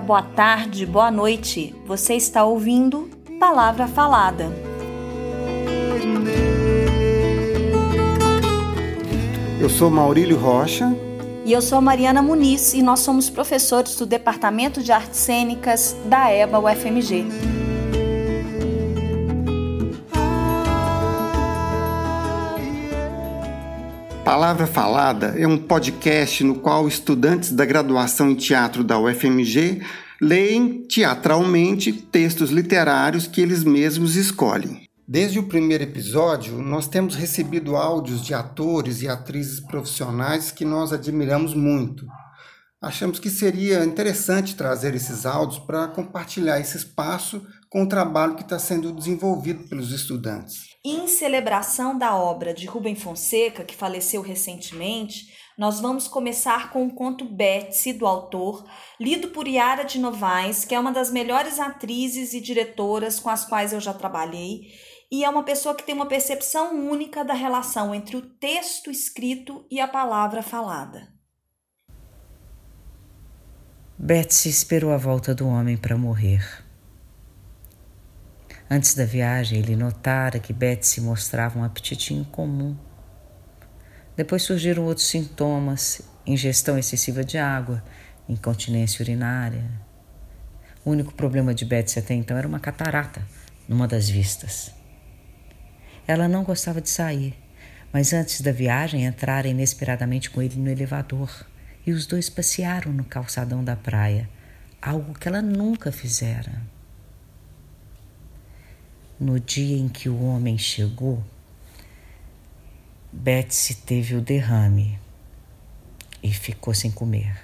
boa tarde, boa noite. Você está ouvindo Palavra Falada. Eu sou Maurílio Rocha. E eu sou Mariana Muniz e nós somos professores do Departamento de Artes Cênicas da EBA UFMG. Palavra Falada é um podcast no qual estudantes da graduação em teatro da UFMG leem teatralmente textos literários que eles mesmos escolhem. Desde o primeiro episódio, nós temos recebido áudios de atores e atrizes profissionais que nós admiramos muito. Achamos que seria interessante trazer esses áudios para compartilhar esse espaço com o trabalho que está sendo desenvolvido pelos estudantes. Em celebração da obra de Rubem Fonseca, que faleceu recentemente, nós vamos começar com o conto Betsy, do autor, lido por Yara de Novaes, que é uma das melhores atrizes e diretoras com as quais eu já trabalhei, e é uma pessoa que tem uma percepção única da relação entre o texto escrito e a palavra falada. Betsy esperou a volta do homem para morrer. Antes da viagem, ele notara que Betsy mostrava um apetite incomum. Depois surgiram outros sintomas: ingestão excessiva de água, incontinência urinária. O único problema de Betsy até então era uma catarata numa das vistas. Ela não gostava de sair, mas antes da viagem entrara inesperadamente com ele no elevador e os dois passearam no calçadão da praia, algo que ela nunca fizera. No dia em que o homem chegou, Betsy teve o derrame e ficou sem comer.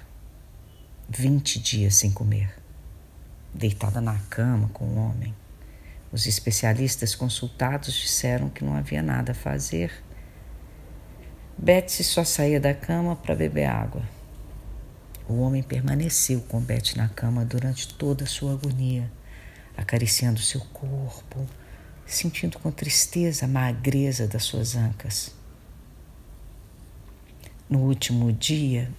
Vinte dias sem comer, deitada na cama com o homem. Os especialistas consultados disseram que não havia nada a fazer. Betsy só saía da cama para beber água. O homem permaneceu com Betsy na cama durante toda a sua agonia, acariciando seu corpo, sentindo com tristeza a magreza das suas ancas. No último dia,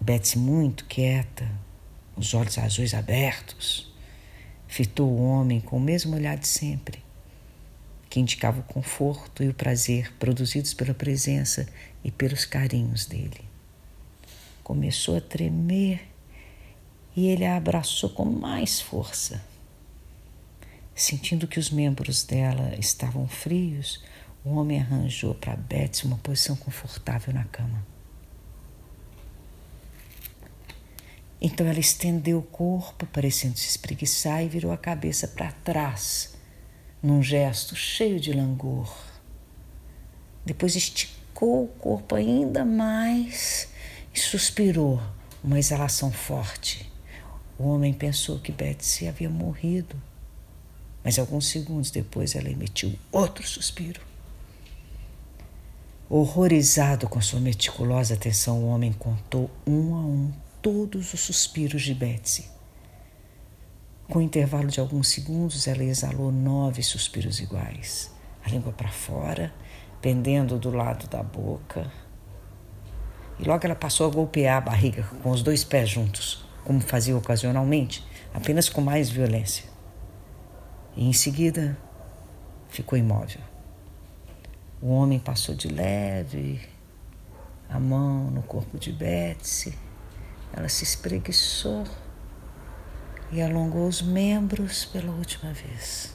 Betsy, muito quieta, os olhos azuis abertos, fitou o homem com o mesmo olhar de sempre, que indicava o conforto e o prazer produzidos pela presença e pelos carinhos dele. Começou a tremer e ele a abraçou com mais força. Sentindo que os membros dela estavam frios, o homem arranjou para Betsy uma posição confortável na cama. Então ela estendeu o corpo, parecendo se espreguiçar, e virou a cabeça para trás, num gesto cheio de langor. Depois esticou o corpo ainda mais e suspirou, uma exalação forte. O homem pensou que Betsy havia morrido mas alguns segundos depois ela emitiu outro suspiro. Horrorizado com sua meticulosa atenção, o homem contou um a um todos os suspiros de Betsy. Com um intervalo de alguns segundos, ela exalou nove suspiros iguais, a língua para fora, pendendo do lado da boca. E logo ela passou a golpear a barriga com os dois pés juntos, como fazia ocasionalmente, apenas com mais violência e em seguida ficou imóvel. O homem passou de leve a mão no corpo de Betsy. Ela se espreguiçou e alongou os membros pela última vez.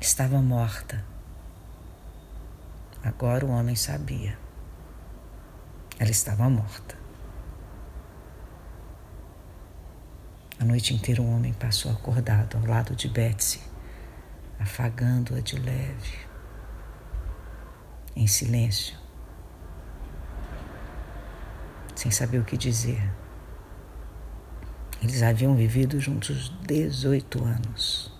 Estava morta. Agora o homem sabia. Ela estava morta. A noite inteira o homem passou acordado ao lado de Betsy, afagando-a de leve, em silêncio, sem saber o que dizer. Eles haviam vivido juntos 18 anos.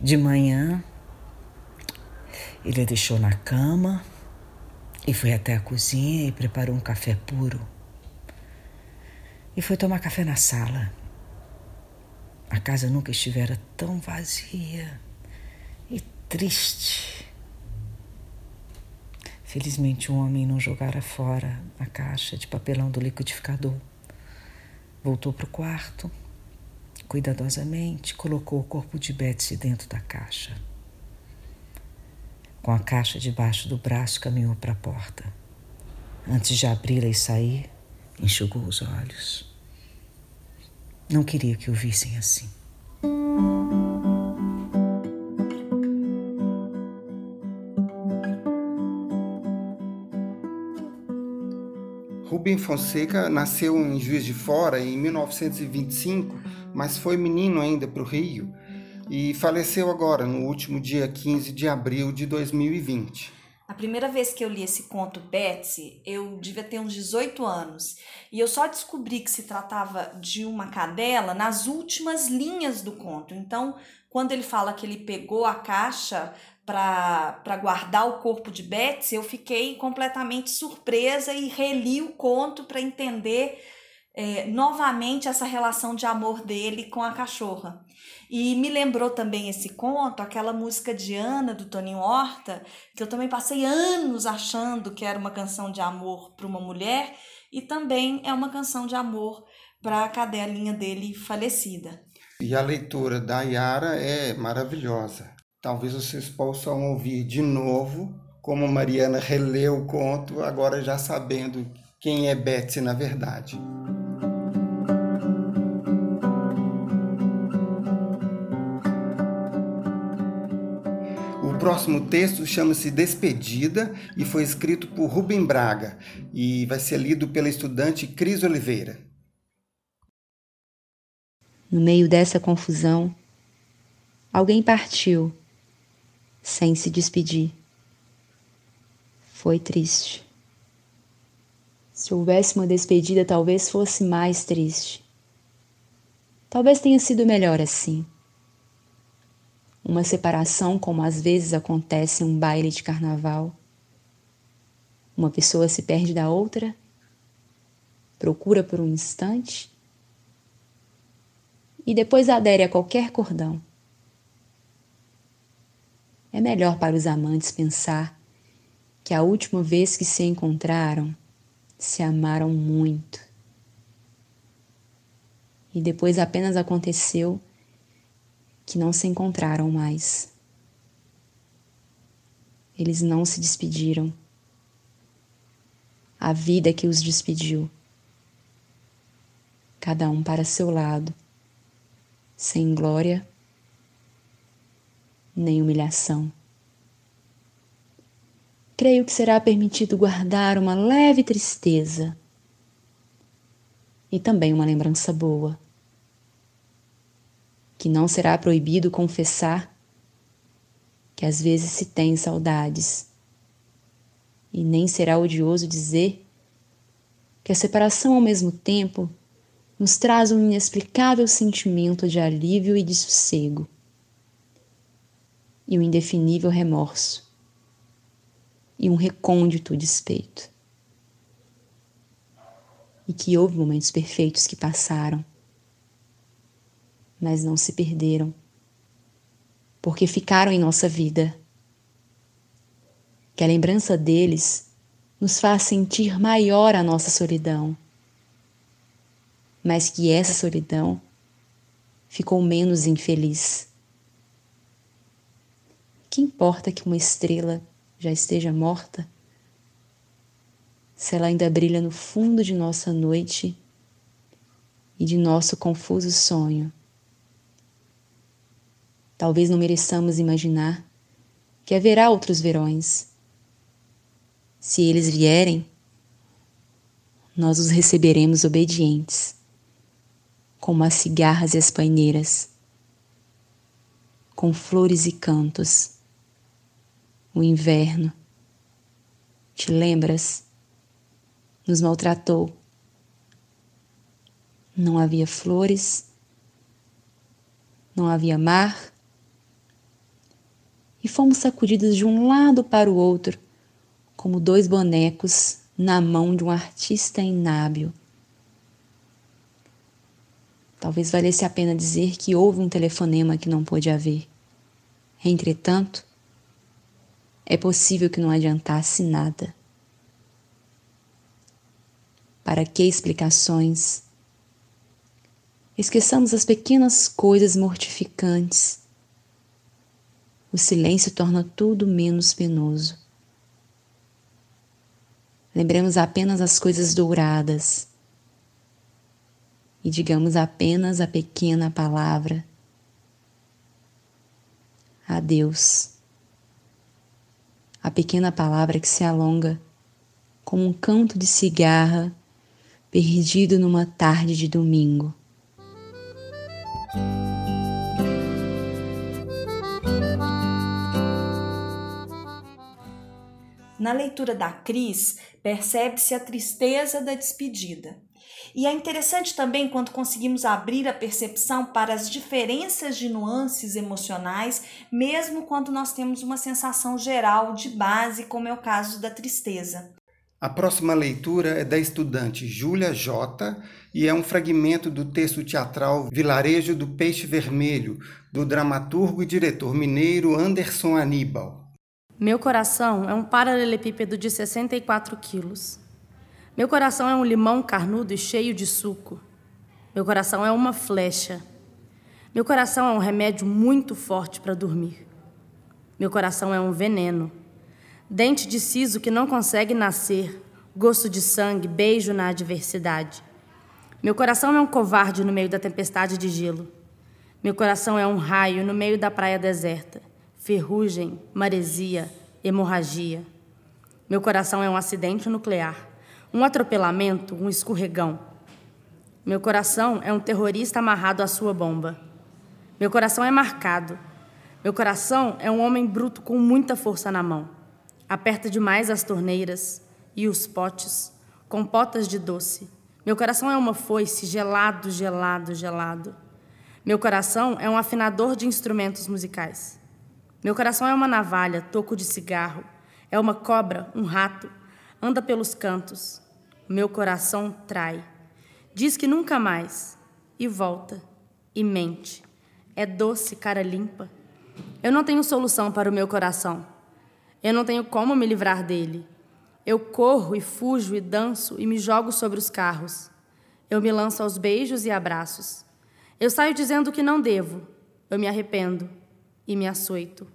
De manhã, ele a deixou na cama e foi até a cozinha e preparou um café puro e foi tomar café na sala. A casa nunca estivera tão vazia e triste. Felizmente o homem não jogara fora a caixa de papelão do liquidificador. Voltou para o quarto, cuidadosamente colocou o corpo de Betsy dentro da caixa. Com a caixa debaixo do braço, caminhou para a porta. Antes de abri-la e sair, enxugou os olhos. Não queria que o vissem assim. Rubem Fonseca nasceu em Juiz de Fora em 1925, mas foi menino ainda para o Rio e faleceu agora, no último dia 15 de abril de 2020. A primeira vez que eu li esse conto Betsy, eu devia ter uns 18 anos. E eu só descobri que se tratava de uma cadela nas últimas linhas do conto. Então, quando ele fala que ele pegou a caixa para guardar o corpo de Betsy, eu fiquei completamente surpresa e reli o conto para entender é, novamente essa relação de amor dele com a cachorra. E me lembrou também esse conto, aquela música de Ana, do Toninho Horta, que eu também passei anos achando que era uma canção de amor para uma mulher, e também é uma canção de amor para a cadelinha dele falecida. E a leitura da Yara é maravilhosa. Talvez vocês possam ouvir de novo, como Mariana releu o conto, agora já sabendo quem é Betsy na verdade. Próximo texto chama-se Despedida e foi escrito por Rubem Braga e vai ser lido pela estudante Cris Oliveira. No meio dessa confusão, alguém partiu sem se despedir. Foi triste. Se houvesse uma despedida, talvez fosse mais triste. Talvez tenha sido melhor assim uma separação, como às vezes acontece em um baile de carnaval. Uma pessoa se perde da outra, procura por um instante e depois adere a qualquer cordão. É melhor para os amantes pensar que a última vez que se encontraram, se amaram muito. E depois apenas aconteceu que não se encontraram mais. Eles não se despediram. A vida que os despediu. Cada um para seu lado, sem glória nem humilhação. Creio que será permitido guardar uma leve tristeza e também uma lembrança boa que não será proibido confessar que às vezes se tem saudades, e nem será odioso dizer que a separação ao mesmo tempo nos traz um inexplicável sentimento de alívio e de sossego, e um indefinível remorso, e um recôndito despeito. E que houve momentos perfeitos que passaram mas não se perderam, porque ficaram em nossa vida. Que a lembrança deles nos faz sentir maior a nossa solidão, mas que essa solidão ficou menos infeliz. Que importa que uma estrela já esteja morta, se ela ainda brilha no fundo de nossa noite e de nosso confuso sonho? Talvez não mereçamos imaginar que haverá outros verões. Se eles vierem, nós os receberemos obedientes, como as cigarras e as paineiras, com flores e cantos. O inverno, te lembras? Nos maltratou. Não havia flores, não havia mar, fomos sacudidos de um lado para o outro, como dois bonecos na mão de um artista inábil. Talvez valesse a pena dizer que houve um telefonema que não pôde haver. Entretanto, é possível que não adiantasse nada. Para que explicações? Esqueçamos as pequenas coisas mortificantes. O silêncio torna tudo menos penoso. Lembremos apenas as coisas douradas e digamos apenas a pequena palavra: Adeus. A pequena palavra que se alonga como um canto de cigarra perdido numa tarde de domingo. Na leitura da Cris, percebe-se a tristeza da despedida. E é interessante também quando conseguimos abrir a percepção para as diferenças de nuances emocionais, mesmo quando nós temos uma sensação geral de base, como é o caso da tristeza. A próxima leitura é da estudante Júlia J e é um fragmento do texto teatral Vilarejo do Peixe Vermelho, do dramaturgo e diretor mineiro Anderson Aníbal. Meu coração é um paralelepípedo de 64 quilos. Meu coração é um limão carnudo e cheio de suco. Meu coração é uma flecha. Meu coração é um remédio muito forte para dormir. Meu coração é um veneno dente de siso que não consegue nascer, gosto de sangue, beijo na adversidade. Meu coração é um covarde no meio da tempestade de gelo. Meu coração é um raio no meio da praia deserta, ferrugem, maresia, hemorragia. Meu coração é um acidente nuclear, um atropelamento, um escorregão. Meu coração é um terrorista amarrado à sua bomba. Meu coração é marcado. Meu coração é um homem bruto com muita força na mão. Aperta demais as torneiras e os potes, com potas de doce. Meu coração é uma foice, gelado, gelado, gelado. Meu coração é um afinador de instrumentos musicais. Meu coração é uma navalha, toco de cigarro. É uma cobra, um rato. Anda pelos cantos. Meu coração trai. Diz que nunca mais. E volta. E mente. É doce, cara limpa. Eu não tenho solução para o meu coração. Eu não tenho como me livrar dele. Eu corro e fujo e danço e me jogo sobre os carros. Eu me lanço aos beijos e abraços. Eu saio dizendo que não devo. Eu me arrependo e me açoito.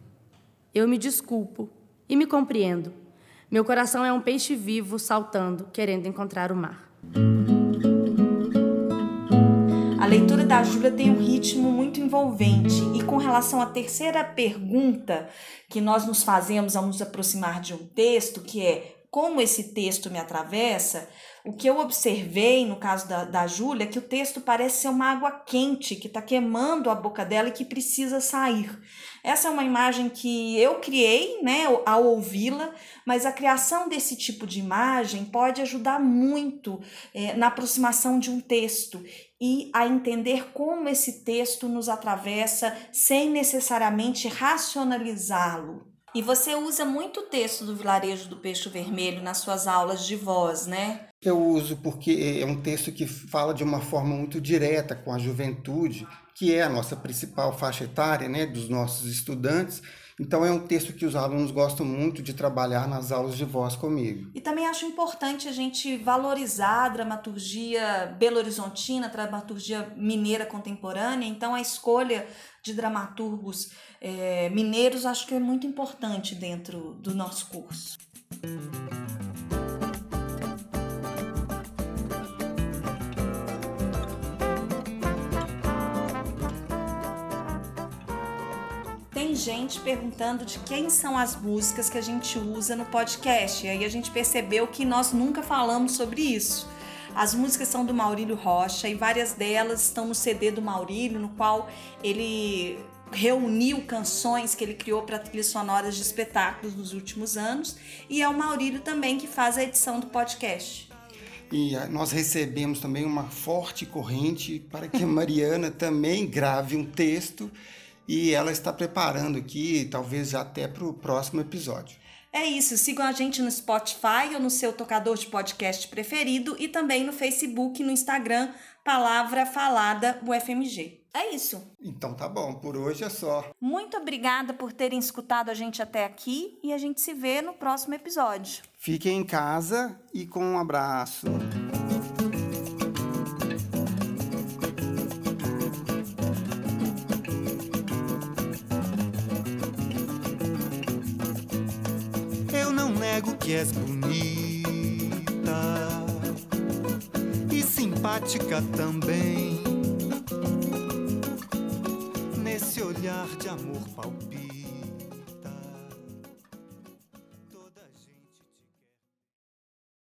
Eu me desculpo e me compreendo. Meu coração é um peixe vivo saltando, querendo encontrar o mar. A leitura da Júlia tem um ritmo muito envolvente e com relação à terceira pergunta que nós nos fazemos ao nos aproximar de um texto, que é como esse texto me atravessa, o que eu observei no caso da, da Júlia é que o texto parece ser uma água quente que está queimando a boca dela e que precisa sair. Essa é uma imagem que eu criei né, ao ouvi-la, mas a criação desse tipo de imagem pode ajudar muito é, na aproximação de um texto e a entender como esse texto nos atravessa sem necessariamente racionalizá-lo. E você usa muito o texto do Vilarejo do Peixe Vermelho nas suas aulas de voz, né? Eu uso porque é um texto que fala de uma forma muito direta com a juventude, que é a nossa principal faixa etária, né, dos nossos estudantes. Então é um texto que os alunos gostam muito de trabalhar nas aulas de voz comigo. E também acho importante a gente valorizar a dramaturgia belo-horizontina, a dramaturgia mineira contemporânea. Então a escolha de dramaturgos é, mineiros acho que é muito importante dentro do nosso curso. Gente perguntando de quem são as músicas que a gente usa no podcast. E aí a gente percebeu que nós nunca falamos sobre isso. As músicas são do Maurílio Rocha e várias delas estão no CD do Maurílio, no qual ele reuniu canções que ele criou para trilhas sonoras de espetáculos nos últimos anos. E é o Maurílio também que faz a edição do podcast. E ah, nós recebemos também uma forte corrente para que a Mariana também grave um texto e ela está preparando aqui, talvez até para o próximo episódio. É isso, sigam a gente no Spotify ou no seu tocador de podcast preferido e também no Facebook e no Instagram, Palavra Falada UFMG. É isso. Então tá bom, por hoje é só. Muito obrigada por terem escutado a gente até aqui e a gente se vê no próximo episódio. Fiquem em casa e com um abraço. Que és bonita e simpática também. Nesse olhar de amor palpável